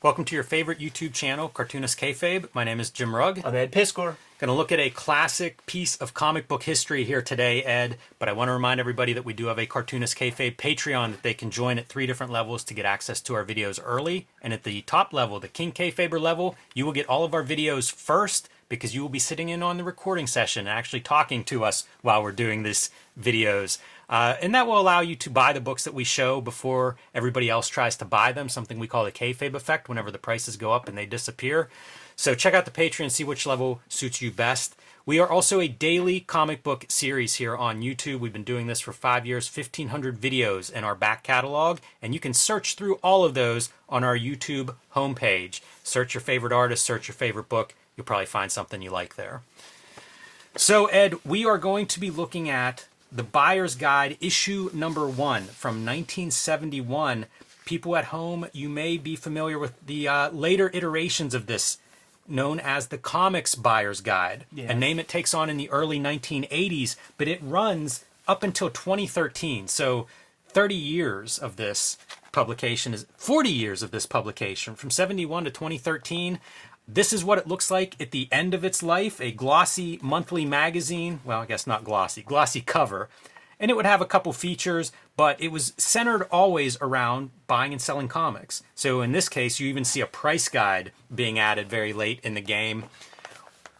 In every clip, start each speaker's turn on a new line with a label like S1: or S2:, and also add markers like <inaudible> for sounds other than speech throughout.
S1: Welcome to your favorite YouTube channel, Cartoonist Kayfabe. My name is Jim Rugg.
S2: I'm Ed Piskor.
S1: Going to look at a classic piece of comic book history here today, Ed. But I want to remind everybody that we do have a Cartoonist Kayfabe Patreon that they can join at three different levels to get access to our videos early. And at the top level, the King Kayfaber level, you will get all of our videos first because you will be sitting in on the recording session and actually talking to us while we're doing these videos. Uh, and that will allow you to buy the books that we show before everybody else tries to buy them, something we call the kayfabe effect whenever the prices go up and they disappear. So check out the Patreon, see which level suits you best. We are also a daily comic book series here on YouTube. We've been doing this for five years, 1,500 videos in our back catalog, and you can search through all of those on our YouTube homepage. Search your favorite artist, search your favorite book. You'll probably find something you like there. So, Ed, we are going to be looking at the Buyer's Guide, issue number one from 1971. People at home, you may be familiar with the uh, later iterations of this, known as the Comics Buyer's Guide,
S2: Yeah.
S1: a name it takes on in the early 1980s, but it runs up until 2013. So 30 years of this publication is 40 years of this publication from 71 to 2013. This is what it looks like at the end of its life a glossy monthly magazine. Well, I guess not glossy, glossy cover. And it would have a couple features, but it was centered always around buying and selling comics. So in this case, you even see a price guide being added very late in the game.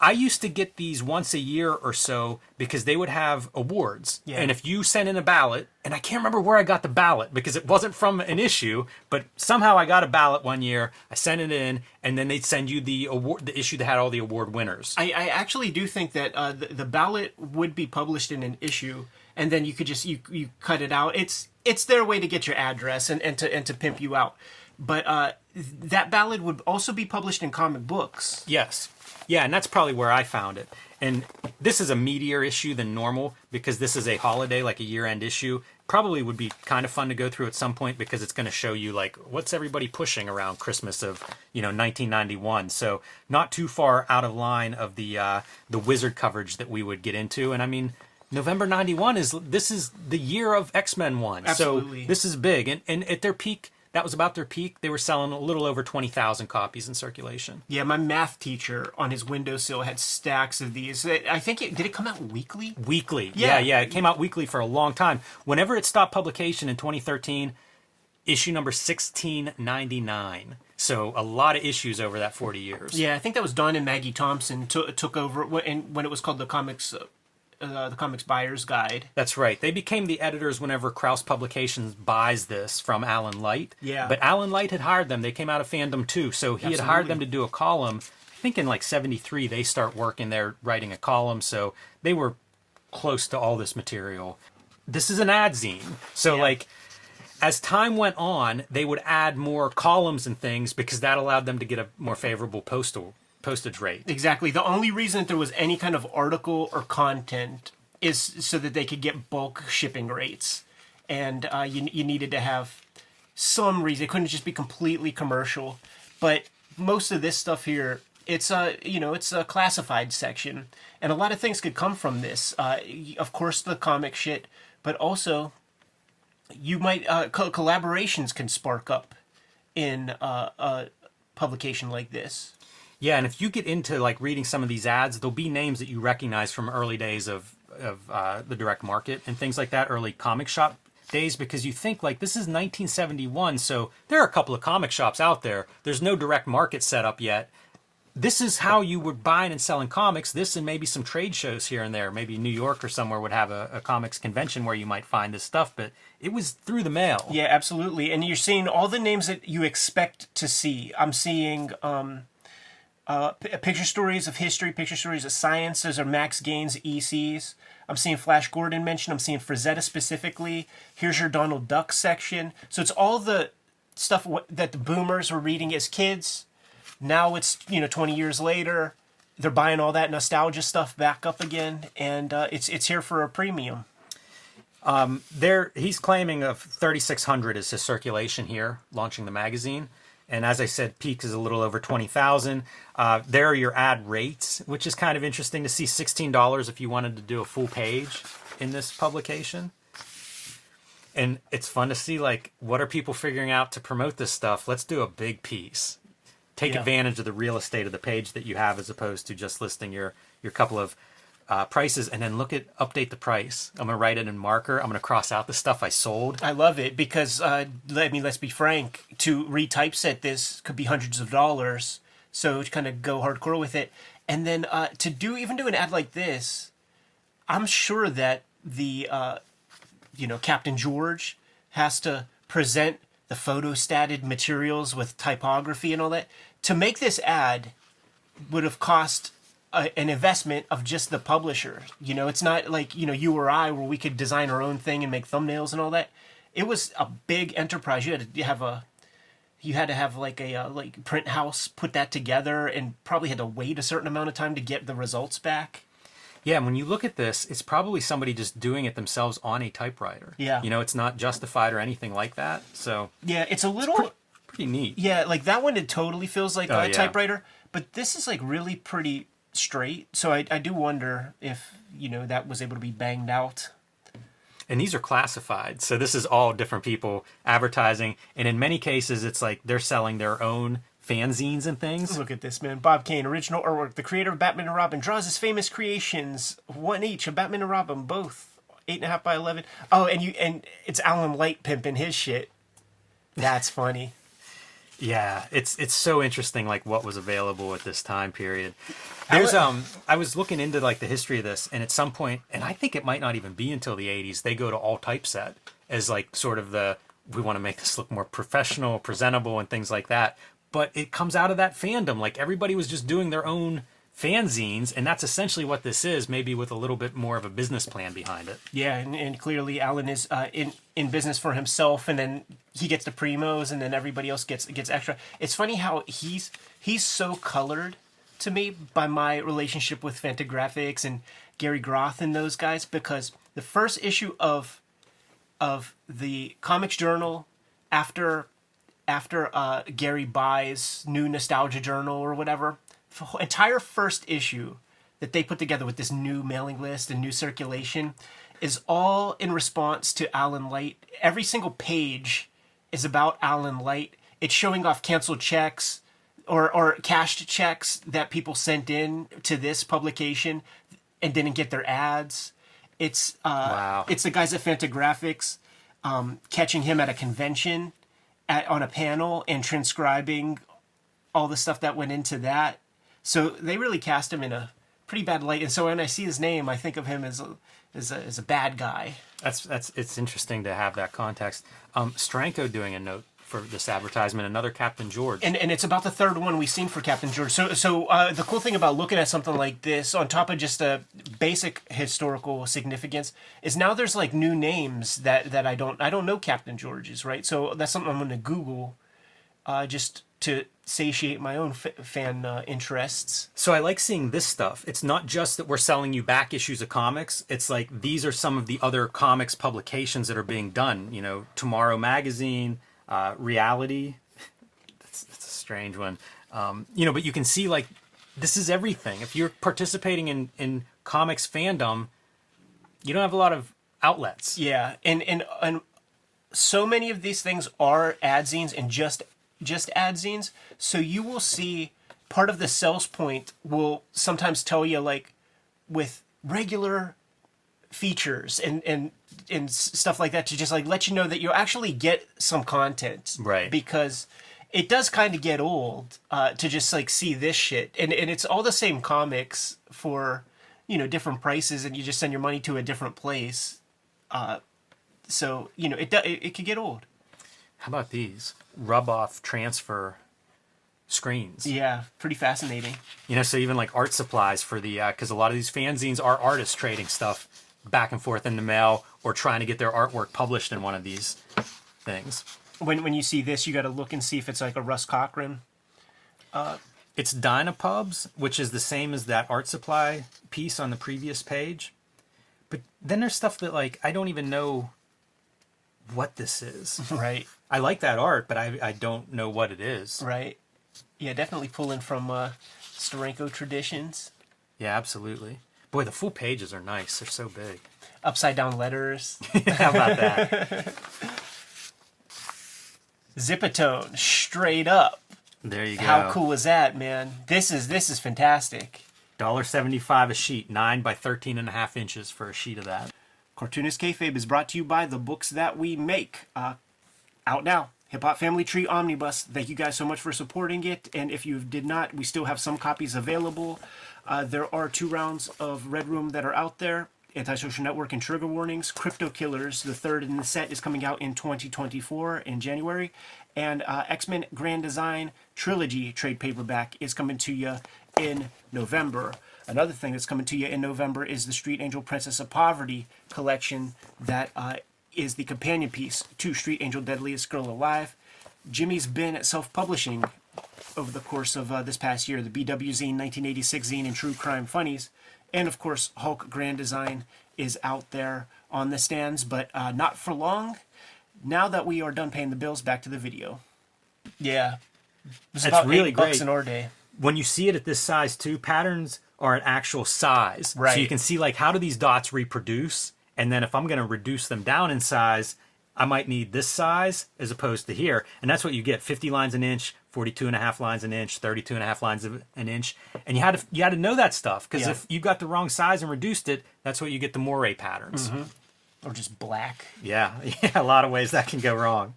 S1: I used to get these once a year or so because they would have awards.
S2: Yeah.
S1: And if you sent in a ballot, and I can't remember where I got the ballot because it wasn't from an issue, but somehow I got a ballot one year. I sent it in, and then they'd send you the award, the issue that had all the award winners.
S2: I, I actually do think that uh, the, the ballot would be published in an issue, and then you could just you you cut it out. It's it's their way to get your address and, and to and to pimp you out. But uh, that ballot would also be published in comic books.
S1: Yes. Yeah, and that's probably where I found it. And this is a meatier issue than normal because this is a holiday, like a year end issue. Probably would be kind of fun to go through at some point because it's going to show you like what's everybody pushing around Christmas of you know 1991. So not too far out of line of the uh, the wizard coverage that we would get into. And I mean, November 91 is this is the year of X Men one.
S2: Absolutely.
S1: So this is big. And and at their peak, that was about their peak. They were selling a little over 20,000 copies in circulation.
S2: Yeah, my math teacher on his windowsill had stacks of these. I think it did it come out weekly.
S1: weekly. Yeah.
S2: Yeah.
S1: yeah, It came out weekly for a long time. Whenever it stopped publication in 2013, issue number 1699. So a lot of issues over that 40 years.
S2: Yeah, I think that was Don and Maggie Thompson took took over when when it was called the comics, uh, uh, the comics buyer's guide.
S1: That's right. They became the editors whenever Krause Publications buys this from Alan Light.
S2: Yeah.
S1: But Alan Light had hired them. They came out of fandom too. So he had hired them to do a column. I think in like 73, they start working there writing a column. So they were close to all this material. This is an ad zine. So,
S2: Yeah.
S1: like, as time went on, they would add more columns and things because that allowed them to get a more favorable postal postage rate.
S2: Exactly. The only reason that there was any kind of article or content is so that they could get bulk shipping rates, and uh, you you needed to have some reason. It couldn't just be completely commercial. But most of this stuff here, it's a you know it's a classified section, and a lot of things could come from this. Uh, of course, the comic shit, but also you might uh, co- collaborations can spark up in uh, a publication like this.
S1: Yeah, and if you get into like reading some of these ads, there'll be names that you recognize from early days of of uh, the direct market and things like that, early comic shop days, because you think like this is 1971, so there are a couple of comic shops out there. There's no direct market set up yet. This is how you were buying and selling comics. This and maybe some trade shows here and there. Maybe New York or somewhere would have a, a comics convention where you might find this stuff, but it was through the mail.
S2: Yeah, absolutely. And you're seeing all the names that you expect to see. I'm seeing um, uh, p- picture stories of history, picture stories of science. Those are Max Gaines ECs. I'm seeing Flash Gordon mentioned. I'm seeing Frazetta specifically. Here's your Donald Duck section. So it's all the stuff wh- that the boomers were reading as kids. Now it's you know 20 years later. They're buying all that nostalgia stuff back up again, and uh, it's it's here for a premium.
S1: Um, there he's claiming of 3600 is his circulation here launching the magazine and as i said peak is a little over 20000 uh, there are your ad rates which is kind of interesting to see. $16 if you wanted to do a full page in this publication. And it's fun to see like what are people figuring out to promote this stuff? Let's do a big piece. Take
S2: Yeah.
S1: advantage of the real estate of the page that you have as opposed to just listing your your couple of uh, prices and then look at update the price. I'm gonna write it in marker. I'm gonna cross out the stuff I sold.
S2: I love it because uh, I mean, let's be frank. To retypeset this could be hundreds of dollars. So kind of go hardcore with it, and then uh, to do even do an ad like this, I'm sure that the uh, you know Captain George has to present the photostated materials with typography and all that. To make this ad would have cost a, an investment of just the publisher. You know, it's not like you know you or I where we could design our own thing and make thumbnails and all that. It was a big enterprise. You had to have a you had to have like a uh, like print house put that together and probably had to wait a certain amount of time to get the results back.
S1: Yeah, and when you look at this, it's probably somebody just doing it themselves on a typewriter.
S2: Yeah.
S1: You know, it's not justified or anything like that. So
S2: Yeah, it's a little
S1: pretty neat.
S2: Yeah, like that one, it totally feels like
S1: Oh,
S2: a
S1: yeah.
S2: typewriter, but this is like really pretty straight. So I, I do wonder if you know that was able to be banged out.
S1: And these are classified. So this is all different people advertising. And in many cases, it's like they're selling their own fanzines and things.
S2: Look at this man, Bob Kane, original artwork. The creator of Batman and Robin draws his famous creations, one each of Batman and Robin, both eight and a half by eleven. Oh, and you and it's Alan Light pimping his shit. That's funny.
S1: Yeah, it's it's so interesting like what was available at this time period. There's um I was looking into like the history of this and at some point and I think it might not even be until the 80s they go to all typeset as like sort of the we want to make this look more professional, presentable and things like that. But it comes out of that fandom like everybody was just doing their own fanzines and that's essentially what this is maybe with a little bit more of a business plan behind it.
S2: Yeah, and, and clearly Alan is uh, in in business for himself, and then he gets the primos, and then everybody else gets gets extra. It's funny how he's he's so colored to me by my relationship with Fantagraphics and Gary Groth and those guys because the first issue of of the Comics Journal after after uh, Gary buys new Nostalgia Journal or whatever, entire first issue that they put together with this new mailing list and new circulation is all in response to Alan Light. Every single page is about Alan Light. It's showing off canceled checks or, or cashed checks that people sent in to this publication and didn't get their ads. It's uh,
S1: Wow.
S2: it's the guys at Fantagraphics um, catching him at a convention at, on a panel and transcribing all the stuff that went into that. So they really cast him in a pretty bad light. And so when I see his name, I think of him as a as a, as a bad guy.
S1: That's that's it's interesting to have that context. Um Steranko doing a note for this advertisement another Captain George.
S2: And and it's about the third one we've seen for Captain George. So so uh, the cool thing about looking at something like this, on top of just a basic historical significance, is now there's like new names that that I don't I don't know Captain George's right. So that's something I'm going to Google, uh, just to satiate my own f- fan uh, interests.
S1: So I like seeing this stuff. It's not just that we're selling you back issues of comics. It's like these are some of the other comics publications that are being done. You know, Tomorrow Magazine, uh, Reality. <laughs> That's, that's a strange one. Um, you know, but you can see like this is everything. If you're participating in in comics fandom, you don't have a lot of outlets.
S2: Yeah, and and and so many of these things are ad zines and just just ad zines. So you will see part of the sales point will sometimes tell you like with regular features and and and stuff like that to just like let you know that you actually get some content
S1: Right.
S2: because it does kind of get old uh, to just like see this shit and and it's all the same comics for you know different prices and you just send your money to a different place uh, so you know it it, it could get old
S1: How about these rub off transfer screens?
S2: yeah pretty fascinating
S1: You know, so even like art supplies for the uh, because a lot of these fanzines are artists trading stuff back and forth in the mail or trying to get their artwork published in one of these things.
S2: when when you see this you got to look and see if it's like a Russ Cochran uh,
S1: It's Dynapubs, which is the same as that art supply piece on the previous page. But then there's stuff that like I don't even know what this is. <laughs>
S2: right
S1: I like that art, but I I don't know what it is.
S2: right yeah definitely pulling from uh Steranko traditions
S1: Yeah, absolutely. Boy, the full pages are nice. They're so big.
S2: upside down letters <laughs>
S1: How about that? <laughs>
S2: Zipatone straight up
S1: There you go.
S2: How cool is that, man? This is this is fantastic.
S1: Dollar seventy-five a sheet, nine by thirteen and a half inches for a sheet of that.
S2: Cartoonist Kayfabe is brought to you by the books that we make. Uh, out now. Hip Hop Family Tree Omnibus. Thank you guys so much for supporting it. And if you did not, we still have some copies available. Uh, there are two rounds of Red Room that are out there. Antisocial Network and Trigger Warnings. Crypto Killers, the third in the set, is coming out in 2024 in January. And uh, X Men Grand Design Trilogy trade paperback is coming to you in November. Another thing that's coming to you in November is the Street Angel Princess of Poverty collection that uh, is the companion piece to Street Angel Deadliest Girl Alive. Jimmy's been at self publishing over the course of uh, this past year the BW Zine 1986 Zine and True Crime Funnies. And of course, Hulk Grand Design is out there on the stands, but uh, not for long. Now that we are done paying the bills, back to the video. Yeah. It's
S1: really
S2: bucks
S1: great.
S2: an our day.
S1: when you see it at this size too, patterns are an actual size.
S2: Right.
S1: So you can see like how do these dots reproduce? And then if I'm going to reduce them down in size, I might need this size as opposed to here. And that's what you get 50 lines an inch, 42 and a half lines an inch, 32 and a half lines of an inch. And you had to you had to know that stuff because
S2: Yeah.
S1: if you got the wrong size and reduced it, that's what you get the moire patterns. Mm-hmm.
S2: Or just black.
S1: Yeah. <laughs> Yeah, a lot of ways that can go wrong.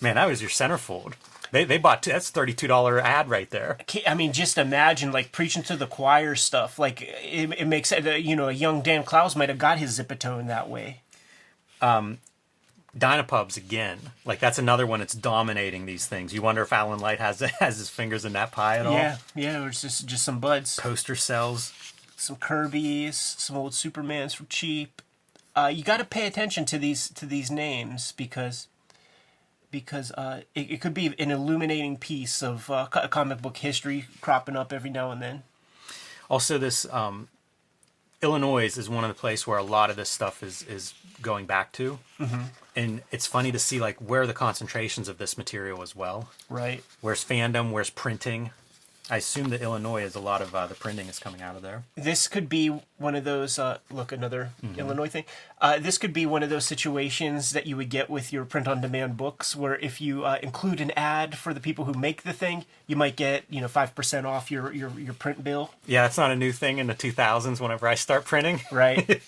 S1: Man, that was your centerfold. They they bought that's $32 ad right there.
S2: I mean, just imagine like preaching to the choir stuff. Like it, it makes uh, You know, a young Dan Clowes might have got his Zipatone that way.
S1: Dynapubs again. Like that's another one that's dominating these things. You wonder if Alan Light has <laughs> has his fingers in that pie at all.
S2: Yeah, yeah. Or just just some buds,
S1: Poster cells.
S2: some Kirby's, some old Supermans for cheap. Uh, you got to pay attention to these to these names because because uh, it, it could be an illuminating piece of uh, comic book history cropping up every now and then.
S1: Also, this um, Illinois is one of the places where a lot of this stuff is is going back to, mm-hmm. and it's funny to see like where are the concentrations of this material as well.
S2: Right.
S1: Where's fandom? Where's printing? I assume that Illinois is a lot of uh, the printing is coming out of there.
S2: this could be one of those uh, look another illinois thing uh, this could be one of those situations that you would get with your print on demand books where if you uh, include an ad for the people who make the thing you might get you know 5% off your, your, your print bill
S1: Yeah, that's not a new thing in the 2000s. Whenever I start printing,
S2: right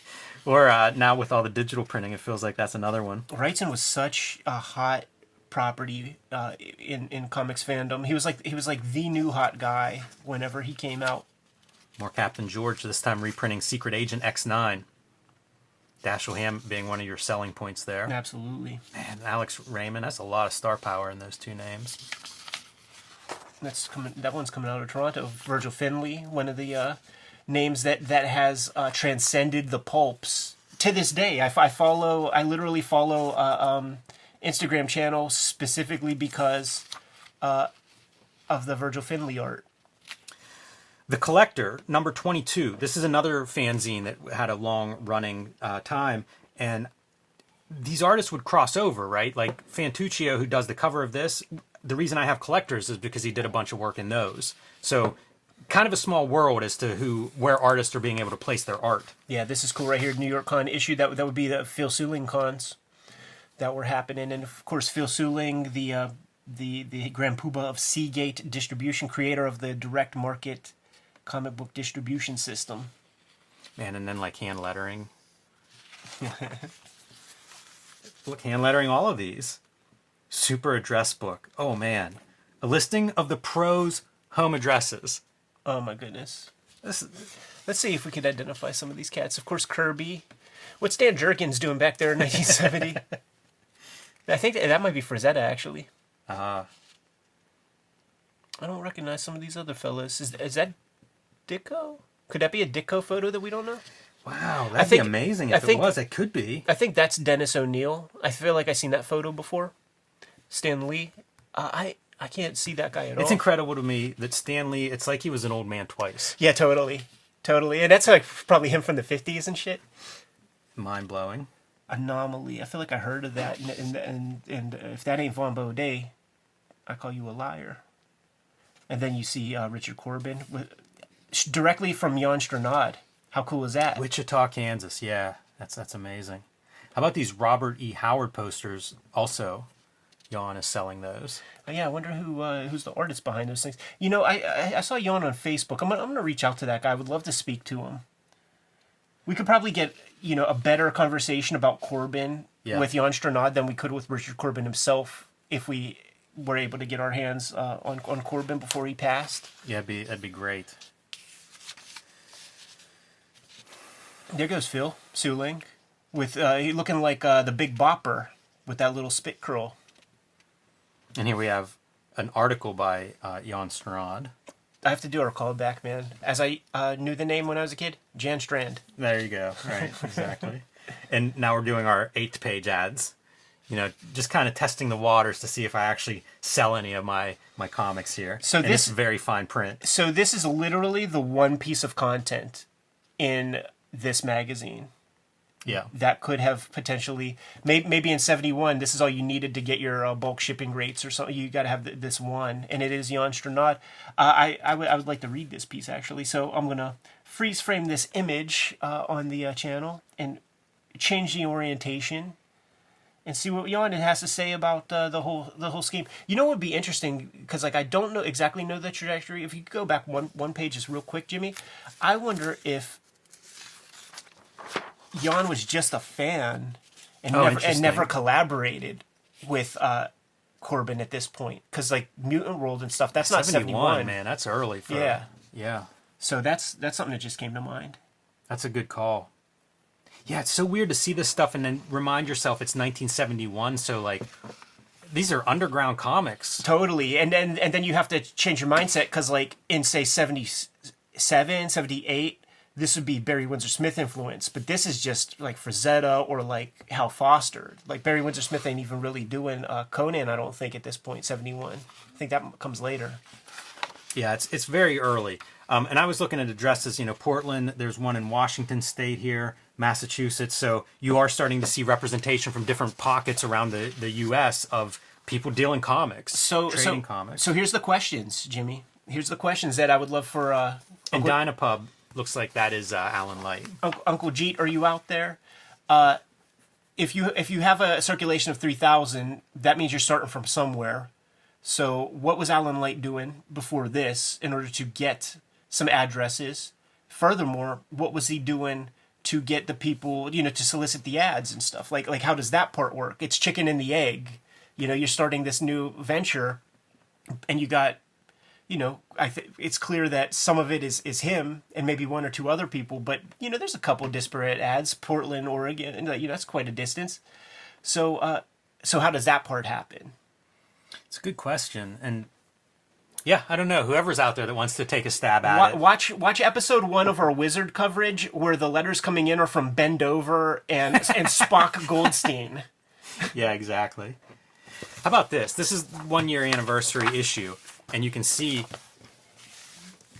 S2: <laughs>
S1: or uh, now with all the digital printing, it feels like that's another one.
S2: wrightson was such a hot property uh, in, in comics fandom he was like he was like the new hot guy whenever he came out
S1: More Captain George, this time reprinting Secret Agent X9. Dashiell Ham being one of your selling points there.
S2: absolutely
S1: Man, Alex Raymond, that's a lot of star power in those two names.
S2: That's coming. That one's coming out of Toronto. Virgil Finlay, one of the uh, names that that has uh, transcended the pulps to this day. I follow. I literally follow uh, um, Instagram channel specifically because uh, of the Virgil Finlay art.
S1: The Collector, number 22. This is another fanzine that had a long running uh, time. And these artists would cross over, right? Like Fantuccio, who does the cover of this, the reason I have collectors is because he did a bunch of work in those. So, kind of a small world as to who, where artists are being able to place their art.
S2: Yeah, this is cool right here. New York Con issue. That would- that would be the Phil Seuling cons that were happening, and of course Phil Seuling, the uh, the the Grand Poobah of Seagate Distribution, creator of the direct market comic book distribution system.
S1: Man, and then like hand lettering. <laughs> Look, hand lettering all of these. Super address book. Oh man. A listing of the pros' home addresses.
S2: Oh my goodness.
S1: This,
S2: Let's see if we could identify some of these cats. Of course, Kirby. What's Dan Jurgens doing back there in <laughs> 1970? I think that, that might be Frazetta, actually.
S1: uh,
S2: I don't recognize some of these other fellas. Is, is that Ditko? Could that be a Ditko photo that we don't know?
S1: wow, that'd
S2: think-
S1: be amazing
S2: I
S1: if
S2: think-
S1: it was. It could be.
S2: I think that's Dennis O'Neil. I feel like I've seen that photo before. Stan Lee. Uh, I I can't see that guy at
S1: It's
S2: all.
S1: It's incredible to me that Stan Lee, it's like he was an old man twice.
S2: yeah, totally, totally, and that's like probably him from the '50s and shit.
S1: Mind blowing.
S2: Anomaly. I feel like I heard of that, and and and, and if that ain't Vaughn Bodé, I call you a liar. And then you see uh, Richard Corbin with, directly from Jan Strnad. How cool is that?
S1: Wichita, Kansas. Yeah, that's that's amazing. How about these Robert E. Howard posters? Also, Jan is selling those.
S2: Uh, yeah, I wonder who uh, who's the artist behind those things. You know, I I, I saw Jan on Facebook. I'm gonna, I'm gonna reach out to that guy. I would love to speak to him. We could probably get you know a better conversation about Corbin
S1: Yeah.
S2: with Jan Strnad than we could with Richard Corbin himself if we were able to get our hands uh, on on Corbin before he passed.
S1: Yeah, that'd be that'd be great.
S2: There goes Phil Seuling with uh, he looking like uh, the Big Bopper with that little spit curl.
S1: And here we have an article by uh, Jan Strand.
S2: I have to do our callback, man. As I uh, knew the name when I was a kid, Jan Strand.
S1: There you go. Right, exactly. and now we're doing our eighth page ads. You know, just kind of testing the waters to see if I actually sell any of my my comics here.
S2: So
S1: And
S2: this-
S1: very fine print.
S2: So this is literally the one piece of content in this magazine
S1: Yeah.
S2: that could have potentially maybe, maybe in 71 this is all you needed to get your uh, bulk shipping rates or something you got to have th- this one and it is Jan Strnad. Uh, I, I, would, I would like to read this piece actually so I'm gonna freeze frame this image uh, on the uh, channel and change the orientation and see what Jan has to say about uh, the whole the whole scheme. You know what would be interesting because like I don't know exactly know the trajectory. If you go back one one page just real quick, Jimmy, I wonder if Jan was just a fan and
S1: Oh,
S2: never and never collaborated with uh, Corbin at this point because like Mutant World and stuff that's not 71,
S1: man. That's early for
S2: Yeah.
S1: Yeah.
S2: So that's that's something that just came to mind.
S1: That's a good call. Yeah, it's so weird to see this stuff and then remind yourself it's 1971. So like, these are underground comics.
S2: Totally. And then and then you have to change your mindset because like in say 77, 78, this would be Barry Windsor Smith influence, but this is just like Frazetta or like Hal Foster. Like Barry Windsor Smith ain't even really doing uh, Conan, I don't think at this point, 71. I think that comes later.
S1: Yeah, it's it's very early. Um, and I was looking at addresses. You know, Portland. There's one in Washington State here, Massachusetts. So you are starting to see representation from different pockets around the the U.S. of people dealing comics,
S2: So
S1: trading
S2: so,
S1: comics.
S2: So here's the questions, Jimmy. Here's the questions that I would love for uh,
S1: and
S2: Uncle,
S1: Dynapub looks like that is uh, Alan Light.
S2: Uncle, Uncle Jeet. Are you out there? Uh, if you if you have a circulation of three thousand, that means you're starting from somewhere. So what was Alan Light doing before this in order to get some addresses? Furthermore, what was he doing to get the people, you know, to solicit the ads and stuff? Like like how does that part work? It's chicken and the egg. You know, you're starting this new venture and you got you know, I th- it's clear that some of it is is him and maybe one or two other people, but you know, there's a couple disparate ads, Portland, Oregon, and you know, that's quite a distance. So, uh, so how does that part happen?
S1: It's a good question, and yeah, I don't know. Whoever's out there that wants to take a stab at
S2: Wa-
S1: it.
S2: watch watch episode one of our wizard coverage where the letters coming in are from Bendover and and Spock <laughs> Goldstein.
S1: Yeah, exactly. How about this? This is one year anniversary issue, and you can see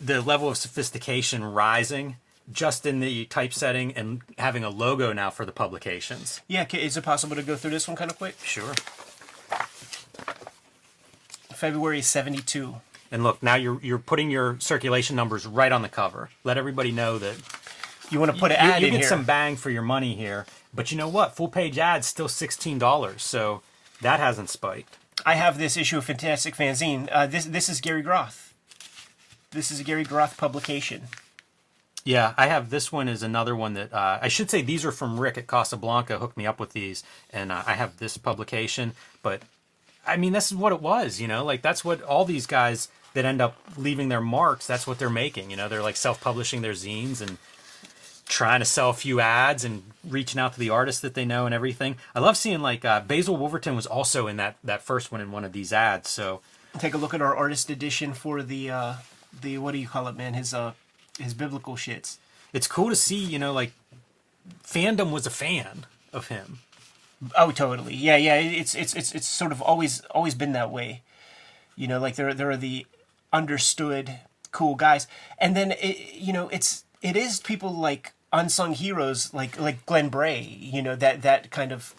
S1: the level of sophistication rising just in the typesetting and having a logo now for the publications.
S2: Yeah, is it possible to go through this one kind of quick?
S1: Sure.
S2: February seventy two.
S1: And look, now you're you're putting your circulation numbers right on the cover. Let everybody know that
S2: You want to put an
S1: you,
S2: ad
S1: you
S2: in
S1: get
S2: here?
S1: some bang for your money here. But you know what? Full page ads still sixteen dollars, so that hasn't spiked.
S2: I have this issue of Fantastic Fanzine. Uh, this this is Gary Groth. This is a Gary Groth publication.
S1: Yeah, I have this one is another one that uh, I should say these are from Rick at Casablanca. Hooked me up with these, and uh, I have this publication. But I mean, this is what it was, you know. Like that's what all these guys that end up leaving their marks. That's what they're making. You know, they're like self-publishing their zines and trying to sell a few ads and reaching out to the artists that they know and everything. I love seeing like uh, Basil Wolverton was also in that that first one in one of these ads. So
S2: Take a look at our artist edition for the uh, the what do you call it, man? His uh his biblical shits.
S1: it's cool to see, you know, like fandom was a fan of him.
S2: Oh, totally. Yeah, yeah. It's it's it's it's sort of always always been that way. You know, like there there are the understood cool guys, and then it, you know it's it is people like unsung heroes like like Glenn Bray. You know that that kind of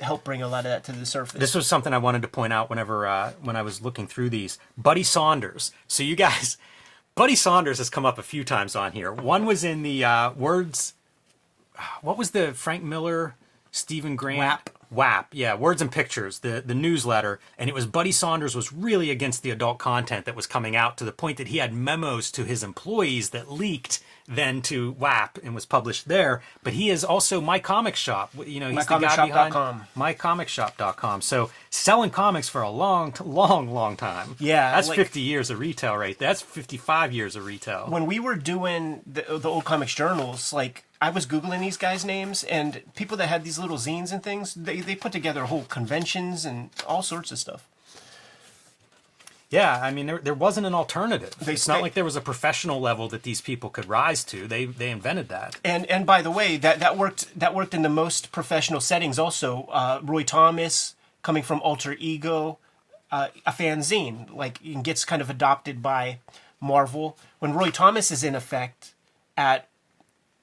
S2: help bring a lot of that to the surface.
S1: This was something I wanted to point out whenever uh, when I was looking through these. Buddy Saunders. So you guys, <laughs> Buddy Saunders has come up a few times on here. One was in the uh, words. <sighs> What was the Frank Miller, Stephen Grant
S2: WAP.
S1: WAP, yeah, Words and Pictures, the the newsletter, and it was Buddy Saunders was really against the adult content that was coming out to the point that he had memos to his employees that leaked then to WAP and was published there. But he is also My Comic Shop. You know, he's the guy behind
S2: MyComicShop.com.
S1: MyComicShop.com. So selling comics for a long, long, long time.
S2: Yeah,
S1: that's
S2: like-
S1: 50 years of retail right there. That's 55 years of retail.
S2: when we were doing the, the old comics journals, like I was googling these guys' names, and people that had these little zines and things, they they put together whole conventions and all sorts of stuff.
S1: Yeah, I mean, there, there wasn't an alternative.
S2: They
S1: it's not
S2: stay-
S1: like there was a professional level that these people could rise to. They they invented that.
S2: And and by the way, that that worked that worked in the most professional settings. Also, uh, Roy Thomas coming from Alter Ego, uh, a fanzine like gets kind of adopted by Marvel. When Roy Thomas is in effect at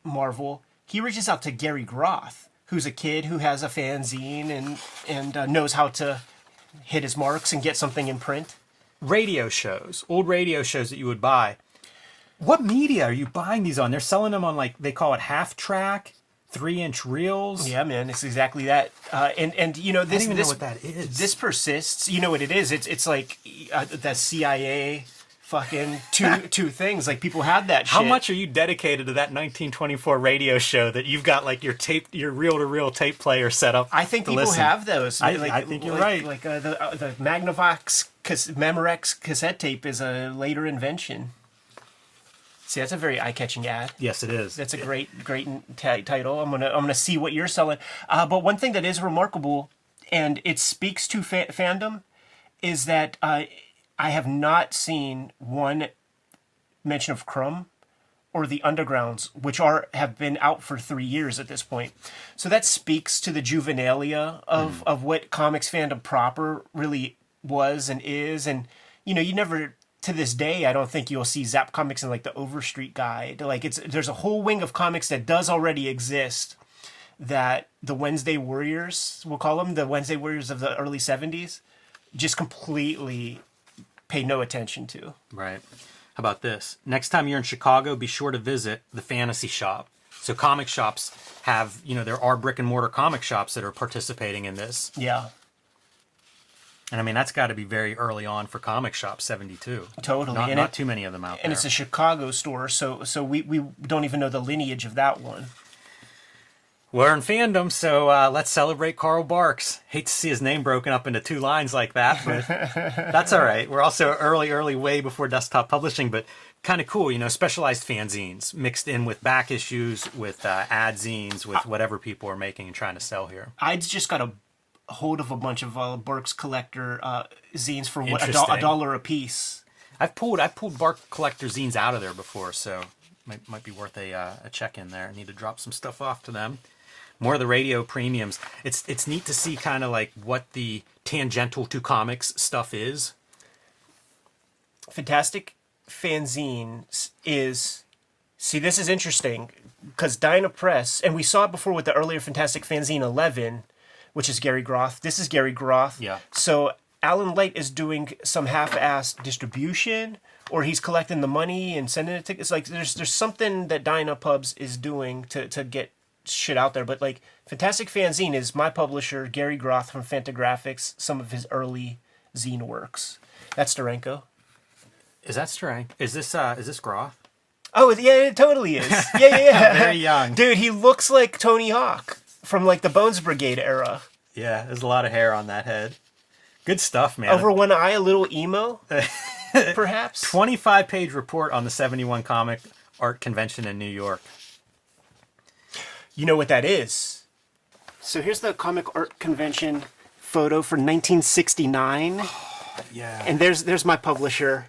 S2: Marvel, he reaches out to Gary Groth, who's a kid who has a fanzine and and uh, knows how to hit his marks and get something in print.
S1: Radio shows, old radio shows that you would buy. What media are you buying these on? They're selling them on like they call it half track, three inch reels.
S2: Yeah, man, it's exactly that. Uh, and and you know this I
S1: don't even
S2: this
S1: know what that is.
S2: this persists. You know what it is? It's it's like uh, the CIA fucking two <laughs> two things. Like people had that.
S1: How much are you dedicated to that 1924 radio show that you've got like your tape, your reel to reel tape player set up?
S2: I think people
S1: listen?
S2: have those.
S1: I-
S2: like,
S1: I think you're
S2: like-
S1: right.
S2: Like uh, the uh, the Magnavox cas- Memorex cassette tape is a later invention. See, that's a very eye catching ad.
S1: Yes, it is.
S2: That's a great, great t- title. I'm gonna, I'm gonna see what you're selling. Uh, but one thing that is remarkable, and it speaks to fa- fandom, is that uh, I have not seen one mention of Crumb or the Undergrounds, which are have been out for three years at this point. So that speaks to the juvenilia of mm. of what comics fandom proper really was and is, and you know, you never to this day, I don't think you'll see Zap Comics in like the Overstreet Guide. Like it's there's a whole wing of comics that does already exist that the Wednesday Warriors, we'll call them the Wednesday Warriors of the early '70s, just completely pay no attention to.
S1: Right. How about this? Next time you're in Chicago, be sure to visit the Fantasy Shop. So comic shops have, you know, there are brick and mortar comic shops that are participating in this.
S2: Yeah,
S1: And I mean, that's got to be very early on for comic shop 72.
S2: Totally,
S1: Not, not
S2: it-
S1: too many of them out
S2: and
S1: there.
S2: And it's a Chicago store, so so we we don't even know the lineage of that one.
S1: We're in fandom, so uh, let's celebrate Carl Barks. Hate to see his name broken up into two lines like that, but <laughs> that's all right. We're also early, early, way before desktop publishing, but kind of cool, you know, specialized fanzines mixed in with back issues, with uh, ad zines, with whatever people are making and trying to sell here.
S2: I'd just got a hold of a bunch of uh, Burke's collector uh, zines for what a, do- a dollar a piece.
S1: I've pulled I've pulled Bark collector zines out of there before, so might might be worth a uh, a check in there. I need to drop some stuff off to them. More of the radio premiums. It's it's neat to see kind of like what the tangential to comics stuff is.
S2: Fantastic fanzines is see this is interesting because Dyna Press and we saw it before with the earlier Fantastic Fanzine 11, which is Gary Groth. This is Gary Groth.
S1: Yeah.
S2: So Alan Light is doing some half-assed distribution, or he's collecting the money and sending it to. It's like there's there's something that Dyna Pubs is doing to to get shit out there. But like Fantastic Fanzine is my publisher Gary Groth from Fantagraphics. Some of his early zine works. That's Steranko.
S1: Is that strength? Is this uh is this Groth?
S2: Oh yeah, it totally is. <laughs> Yeah, yeah, yeah.
S1: Very young.
S2: dude. He looks like Tony Hawk from like the Bones Brigade era.
S1: Yeah, there's a lot of hair on that head. Good stuff, man.
S2: Over one eye, a little emo, <laughs> perhaps.
S1: 25 page report on the 71 comic art convention in New York.
S2: You know what that is? So here's the comic art convention photo for 1969, <sighs>
S1: Yeah.
S2: and there's there's my publisher,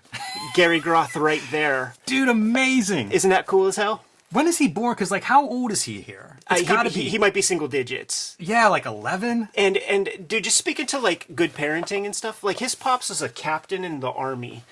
S2: Gary Groth, right there.
S1: Dude, amazing.
S2: Isn't that cool as hell?
S1: when is he born? Because like, how old is he here?
S2: Uh, he,
S1: be.
S2: he, he might be single digits.
S1: yeah, like 11.
S2: And and dude, just speaking to like good parenting and stuff, like his pops was a captain in the army.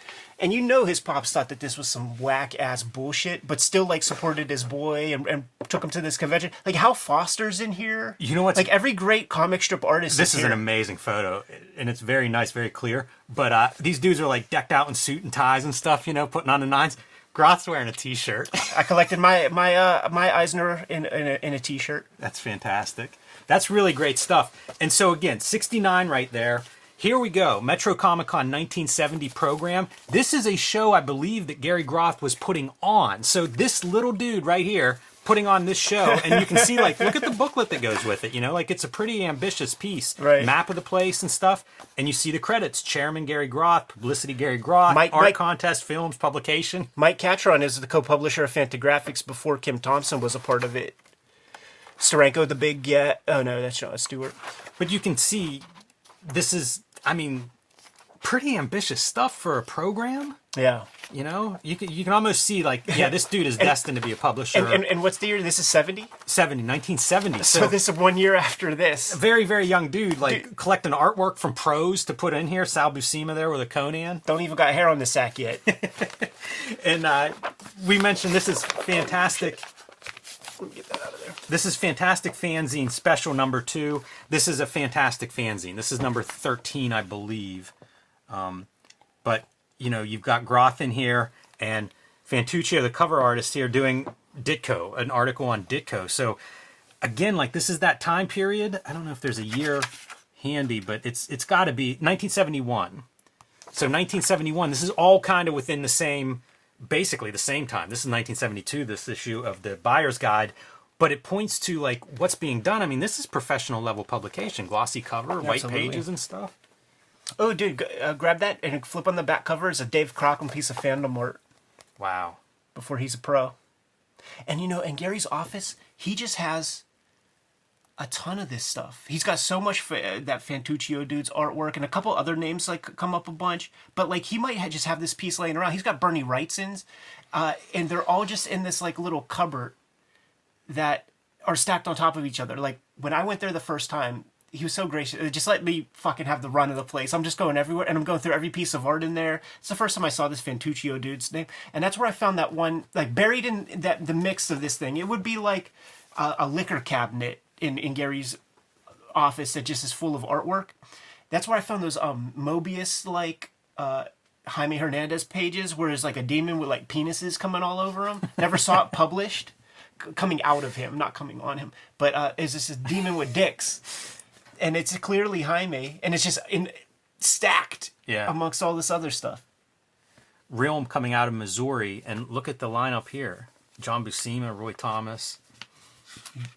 S2: And you know his pops thought that this was some whack ass bullshit, but still like supported his boy and, and took him to this convention. Like Hal Foster's in here.
S1: You know what's-
S2: like every great comic strip artist.
S1: This is
S2: here.
S1: an amazing photo, and it's very nice, very clear. But uh, these dudes are like decked out in suit and ties and stuff, you know, putting on the nines. Groth's wearing a T-shirt.
S2: I collected my my uh my Eisner in in a, in a t-shirt.
S1: That's fantastic. That's really great stuff. And so again, 69 right there. Here we go. Metro Comic Con 1970 program. This is a show I believe that Gary Groth was putting on. So this little dude right here putting on this show and you can see like look at the booklet that goes with it, you know? Like it's a pretty ambitious piece.
S2: Right.
S1: Map of the place and stuff. And you see the credits. Chairman Gary Groth, publicity Gary Groth,
S2: Mike-
S1: art
S2: Mike-
S1: contest, films, publication.
S2: Mike Catron is the co-publisher of Fantagraphics before Kim Thompson was a part of it. Steranko the big yeah. Oh no, that's John Stewart.
S1: But you can see this is, I mean, pretty ambitious stuff for a program.
S2: Yeah.
S1: You know, you can you can almost see like, yeah, this dude is <laughs> destined to be a publisher.
S2: And, and and what's the year? This is seventy.
S1: 70, 1970.
S2: So,
S1: So,
S2: this is one year after this.
S1: very very young dude, like collecting artwork from pros to put in here. Sal Buscema there with a Conan,
S2: Don't even got hair on the sack yet. <laughs>
S1: and uh, we mentioned this is fantastic.
S2: Let me get that out of there.
S1: This is fantastic fanzine special number two. This is a fantastic fanzine. This is number thirteen, I believe. Um, but you know, you've got Groth in here and Fantuccio, the cover artist here, doing Ditko, an article on Ditko. So again, like this is that time period. I don't know if there's a year handy, but it's it's got to be 1971. So 1971. This is all kind of within the same, basically the same time. This is 1972. This issue of the Buyer's Guide. But it points to like what's being done. I mean, this is professional level publication, glossy cover, white pages and stuff.
S2: Oh, dude, uh, grab that and flip on the back cover. It's a Dave Cockrum piece of fandom art
S1: Wow.
S2: before he's a pro. And you know, in Gary's office, he just has a ton of this stuff. He's got so much uh, that Fantuccio dude's artwork and a couple other names like come up a bunch. But like he might ha- just have this piece laying around. He's got Bernie Wrightson's, uh, and they're all just in this like little cupboard that are stacked on top of each other. Like when I went there the first time, he was so gracious. Just let me fucking have the run of the place. I'm just going everywhere, and I'm going through every piece of art in there. It's the first time I saw this Fantuccio dude's name, and that's where I found that one, like buried in that the mix of this thing. It would be like a, a liquor cabinet in in Gary's office that just is full of artwork. That's where I found those um Mobius like uh Jaime Hernandez pages where there's like a demon with like penises coming all over him. <laughs> Never saw it published. C- coming out of him, not coming on him. But uh is this a demon with dicks? And it's clearly Jaime and it's just in stacked
S1: Yeah.
S2: amongst all this other stuff.
S1: Realm coming out of Missouri, and look at the lineup here: John Buscema, Roy Thomas,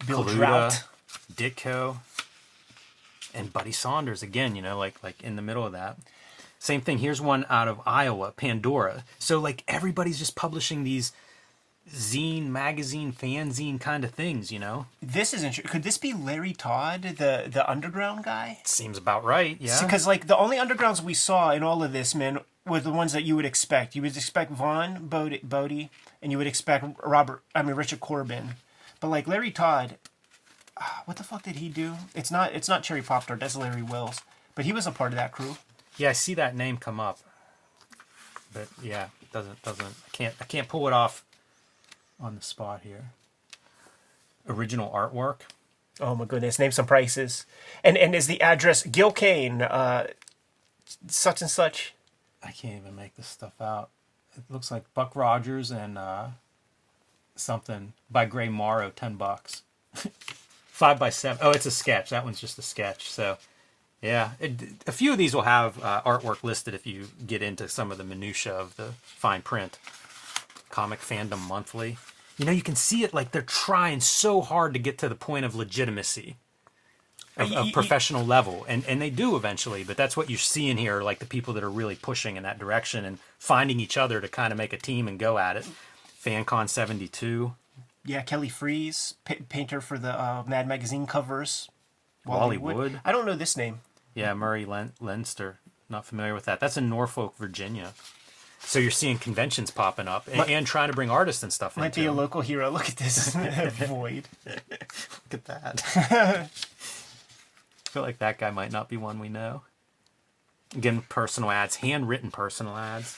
S2: Bill
S1: Kaluta,
S2: Trout.
S1: Ditko, and Buddy Saunders again. You know, like like in the middle of that. Same thing. Here's one out of Iowa, Pandora. So like everybody's just publishing these zine, magazine, fanzine kind of things. You know,
S2: This is interesting. Could this be Larry Todd, the the underground guy?
S1: seems about right. Yeah.
S2: Because like the only undergrounds we saw in all of this, man, were the ones that you would expect. You would expect Vaughn Bodé, Bodé and you would expect Robert. I mean Richard Corbin, but like Larry Todd, <sighs> what the fuck did he do? It's not. It's not Cherry Pop Tart. That's Larry Welz. But he was a part of that crew.
S1: Yeah, I see that name come up, but yeah, doesn't doesn't I can't I can't pull it off on the spot here. Original artwork.
S2: Oh my goodness! Name some prices. And and is the address Gil Kane, uh, such and such?
S1: I can't even make this stuff out. It looks like Buck Rogers and uh, something by Gray Morrow, ten bucks. <laughs> Five by seven. Oh, it's a sketch. That one's just a sketch. So, yeah, it, a few of these will have uh, artwork listed if you get into some of the minutia of the fine print. Comic Fandom Monthly. You know, you can see it like they're trying so hard to get to the point of legitimacy of, of professional level and and they do eventually but that's what you're seeing here like the people that are really pushing in that direction and finding each other to kind of make a team and go at it fancon 72
S2: Yeah, Kelly Freas, pa- painter for the uh, Mad Magazine covers.
S1: Wally Wood.
S2: I don't know this name.
S1: yeah murray Len- leinster not familiar with that that's in norfolk virginia so you're seeing conventions popping up and,
S2: Might-
S1: and trying to bring artists and stuff
S2: Might
S1: into
S2: be a local hero. Look at this <laughs> void.
S1: Look at that. <laughs> I feel like that guy might not be one we know. Again, personal ads, handwritten personal ads.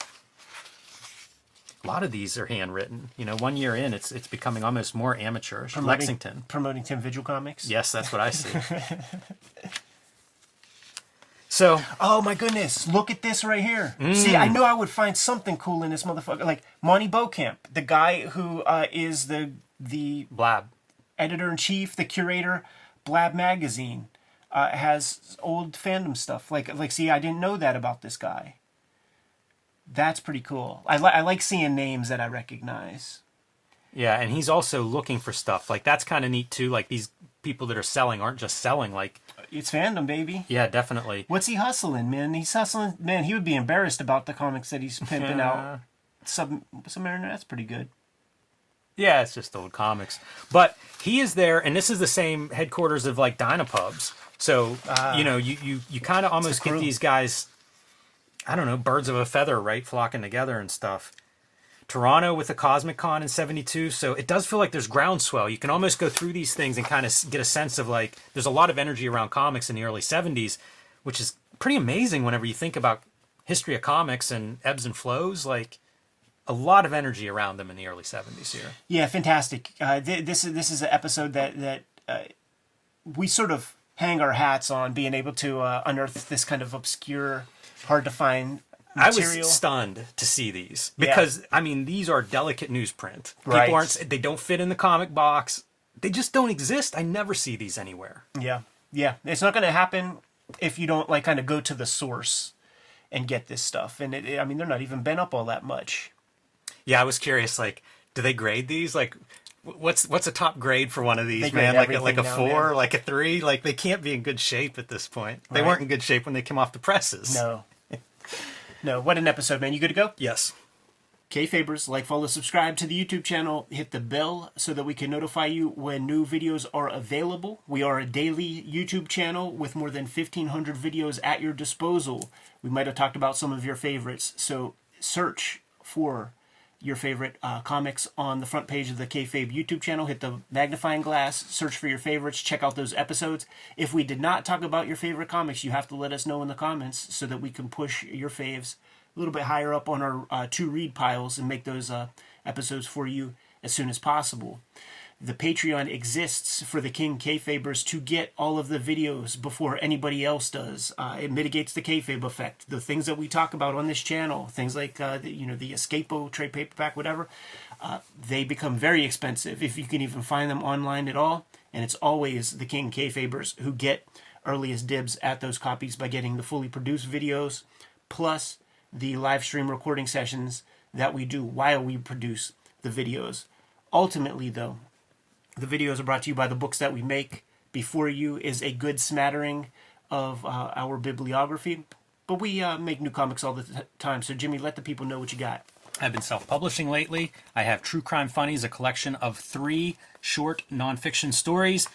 S1: A lot of these are handwritten. You know, one year in, it's it's becoming almost more amateurish.
S2: Promoting-
S1: Lexington.
S2: promoting Tim Vigil comics.
S1: Yes, that's what I see. <laughs> So
S2: Oh my goodness! Look at this right here.
S1: Mm.
S2: See, I knew I would find something cool in this motherfucker. Like Monte Beauchamp, the guy who uh, is the the
S1: Blab.
S2: editor in chief, the curator, Blab magazine, uh, has old fandom stuff. Like like, see, I didn't know that about this guy. That's pretty cool. I li- I like seeing names that I recognize.
S1: Yeah, and he's also looking for stuff. Like that's kind of neat too. Like these people that are selling aren't just selling. Like
S2: It's fandom, baby.
S1: yeah, definitely.
S2: What's he hustling, man? He's hustling. Man, he would be embarrassed about the comics that he's pimping out. Sub Submariner, that's pretty good.
S1: Yeah, it's just old comics. But he is there, and this is the same headquarters of like Dynapubs. So ah. you know, you you you kind of almost get these guys. I don't know, birds of a feather, right, flocking together and stuff. Toronto with the Cosmic Con in '72, so it does feel like there's groundswell. You can almost go through these things and kind of get a sense of like there's a lot of energy around comics in the early '70s, which is pretty amazing whenever you think about history of comics and ebbs and flows. Like a lot of energy around them in the early '70s here.
S2: Yeah, fantastic. Uh, th- this is this is an episode that that uh, we sort of hang our hats on being able to uh, unearth this kind of obscure, hard to find
S1: I was stunned to see these
S2: Yeah.
S1: because I mean these are delicate newsprint. People
S2: Right.
S1: aren't they don't fit in the comic box. They just don't exist. I never see these anywhere.
S2: yeah, yeah. It's not going to happen if you don't like kind of go to the source and get this stuff. And it, I mean, they're not even bent up all that much.
S1: Yeah, I was curious like do they grade these like what's what's a top grade for one of these man like a, like a
S2: everything now,
S1: 4 like a 3 like they can't be in good shape at this point. They
S2: Right.
S1: weren't in good shape when they came off the presses.
S2: No, no. What an episode, man! You good to go?
S1: Yes.
S2: Kayfabers, like, follow, subscribe to the YouTube channel, hit the bell so that we can notify you when new videos are available. We are a daily YouTube channel with more than 1,500 videos at your disposal. We might have talked about some of your favorites, so search for your favorite uh, comics on the front page of the Kayfabe YouTube channel. Hit the magnifying glass, search for your favorites, check out those episodes. If we did not talk about your favorite comics, you have to let us know in the comments so that we can push your faves a little bit higher up on our uh, to read piles and make those uh, episodes for you as soon as possible. The Patreon exists for the King Kayfabers to get all of the videos before anybody else does. Uh, it mitigates the kayfabe effect. The things that we talk about on this channel, things like uh, the, you know the Escapo trade paperback, whatever, uh, they become very expensive if you can even find them online at all. And it's always the King Kayfabers who get earliest dibs at those copies by getting the fully produced videos, plus the live stream recording sessions that we do while we produce the videos. Ultimately, though, the videos are brought to you by the books that we make. Before you is a good smattering of uh, our bibliography, but we uh, make new comics all the t- time. So, Jimmy, let the people know what you got.
S1: I've been self publishing lately. I have True Crime Funnies, a collection of three short nonfiction stories.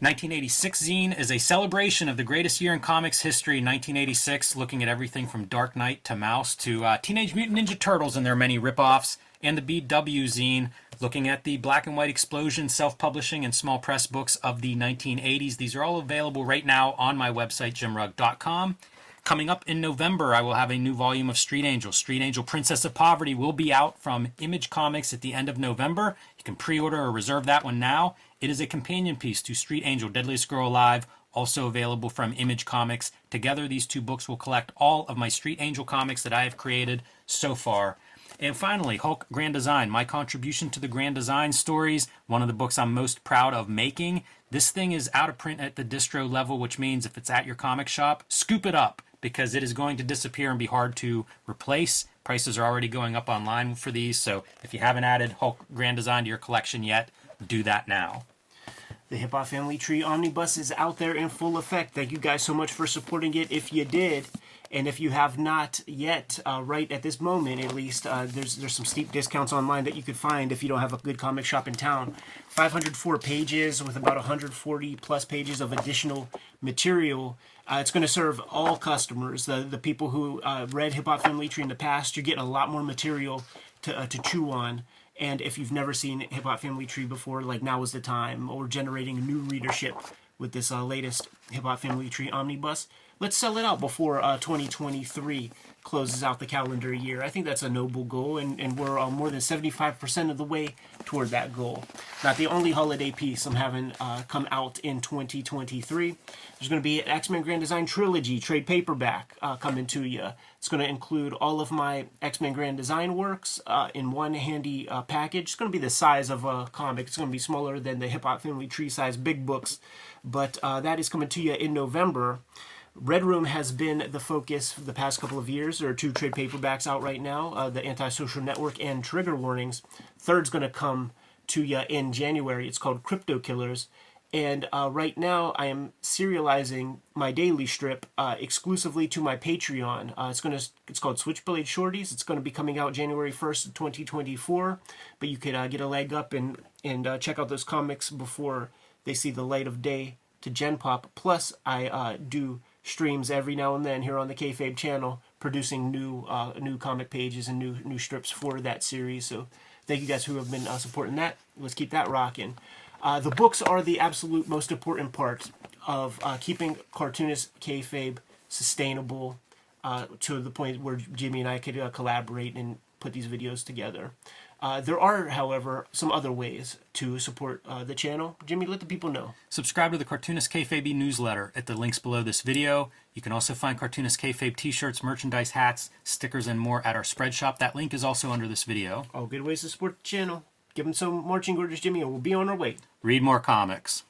S1: 1986 zine is a celebration of the greatest year in comics history, 1986, looking at everything from Dark Knight to Maus to uh, Teenage Mutant Ninja Turtles and their many ripoffs. And the BW zine, looking at the black and white explosion, self publishing, and small press books of the 1980s. These are all available right now on my website, jimrugg.com. Coming up in November, I will have a new volume of Street Angel. Street Angel Princess of Poverty will be out from Image Comics at the end of November. You can pre order or reserve that one now. It is a companion piece to Street Angel Deadliest Girl Alive, also available from Image Comics. Together, these two books will collect all of my Street Angel comics that I have created so far. And finally, Hulk Grand Design, my contribution to the Grand Design stories, one of the books I'm most proud of making. This thing is out of print at the distro level, which means if it's at your comic shop, scoop it up because it is going to disappear and be hard to replace. Prices are already going up online for these, so if you haven't added Hulk Grand Design to your collection yet, do that now.
S2: The Hip Hop Family Tree Omnibus is out there in full effect. Thank you guys so much for supporting it. If you did, and if you have not yet, uh, right at this moment at least, uh, there's there's some steep discounts online that you could find if you don't have a good comic shop in town. 504 pages with about 140 plus pages of additional material. Uh, it's going to serve all customers. The the people who uh, read Hip Hop Family Tree in the past, you're getting a lot more material to uh, to chew on. And if you've never seen Hip Hop Family Tree before, like now is the time, or generating new readership with this uh, latest Hip Hop Family Tree omnibus, let's sell it out before uh, 2023 closes out the calendar year. I think that's a noble goal, and, and we're uh, more than 75% of the way toward that goal. Not the only holiday piece I'm having uh, come out in 2023. There's going to be an X Men Grand Design Trilogy trade paperback uh, coming to you. It's going to include all of my X Men Grand Design works uh, in one handy uh, package. It's going to be the size of a comic. It's going to be smaller than the Hip Hop Family Tree size big books, but uh, that is coming to you in November. Red Room has been the focus for the past couple of years. There are two trade paperbacks out right now uh, the Antisocial Network and Trigger Warnings. Third's going to come to you in January. It's called Crypto Killers. And uh, right now, I am serializing my daily strip uh, exclusively to my Patreon. Uh, it's gonna it's called Switchblade Shorties. It's gonna be coming out January first, twenty twenty four. But you could uh, get a leg up and and uh, check out those comics before they see the light of day to Gen Pop. Plus, I uh, do streams every now and then here on the Kayfabe channel, producing new uh, new comic pages and new new strips for that series. So thank you guys who have been uh, supporting that. Let's keep that rocking. Uh, the books are the absolute most important part of uh, keeping cartoonist kayfabe sustainable uh, to the point where Jimmy and I could uh, collaborate and put these videos together. Uh, there are, however, some other ways to support uh, the channel. Jimmy, let the people know.
S1: Subscribe to the Cartoonist Kayfabe newsletter at the links below this video. You can also find Cartoonist Kayfabe t-shirts, merchandise, hats, stickers, and more at our spread shop. That link is also under this video.
S2: All good ways to support the channel. Give them some marching orders, Jimmy, and we'll be on our way.
S1: Read more comics.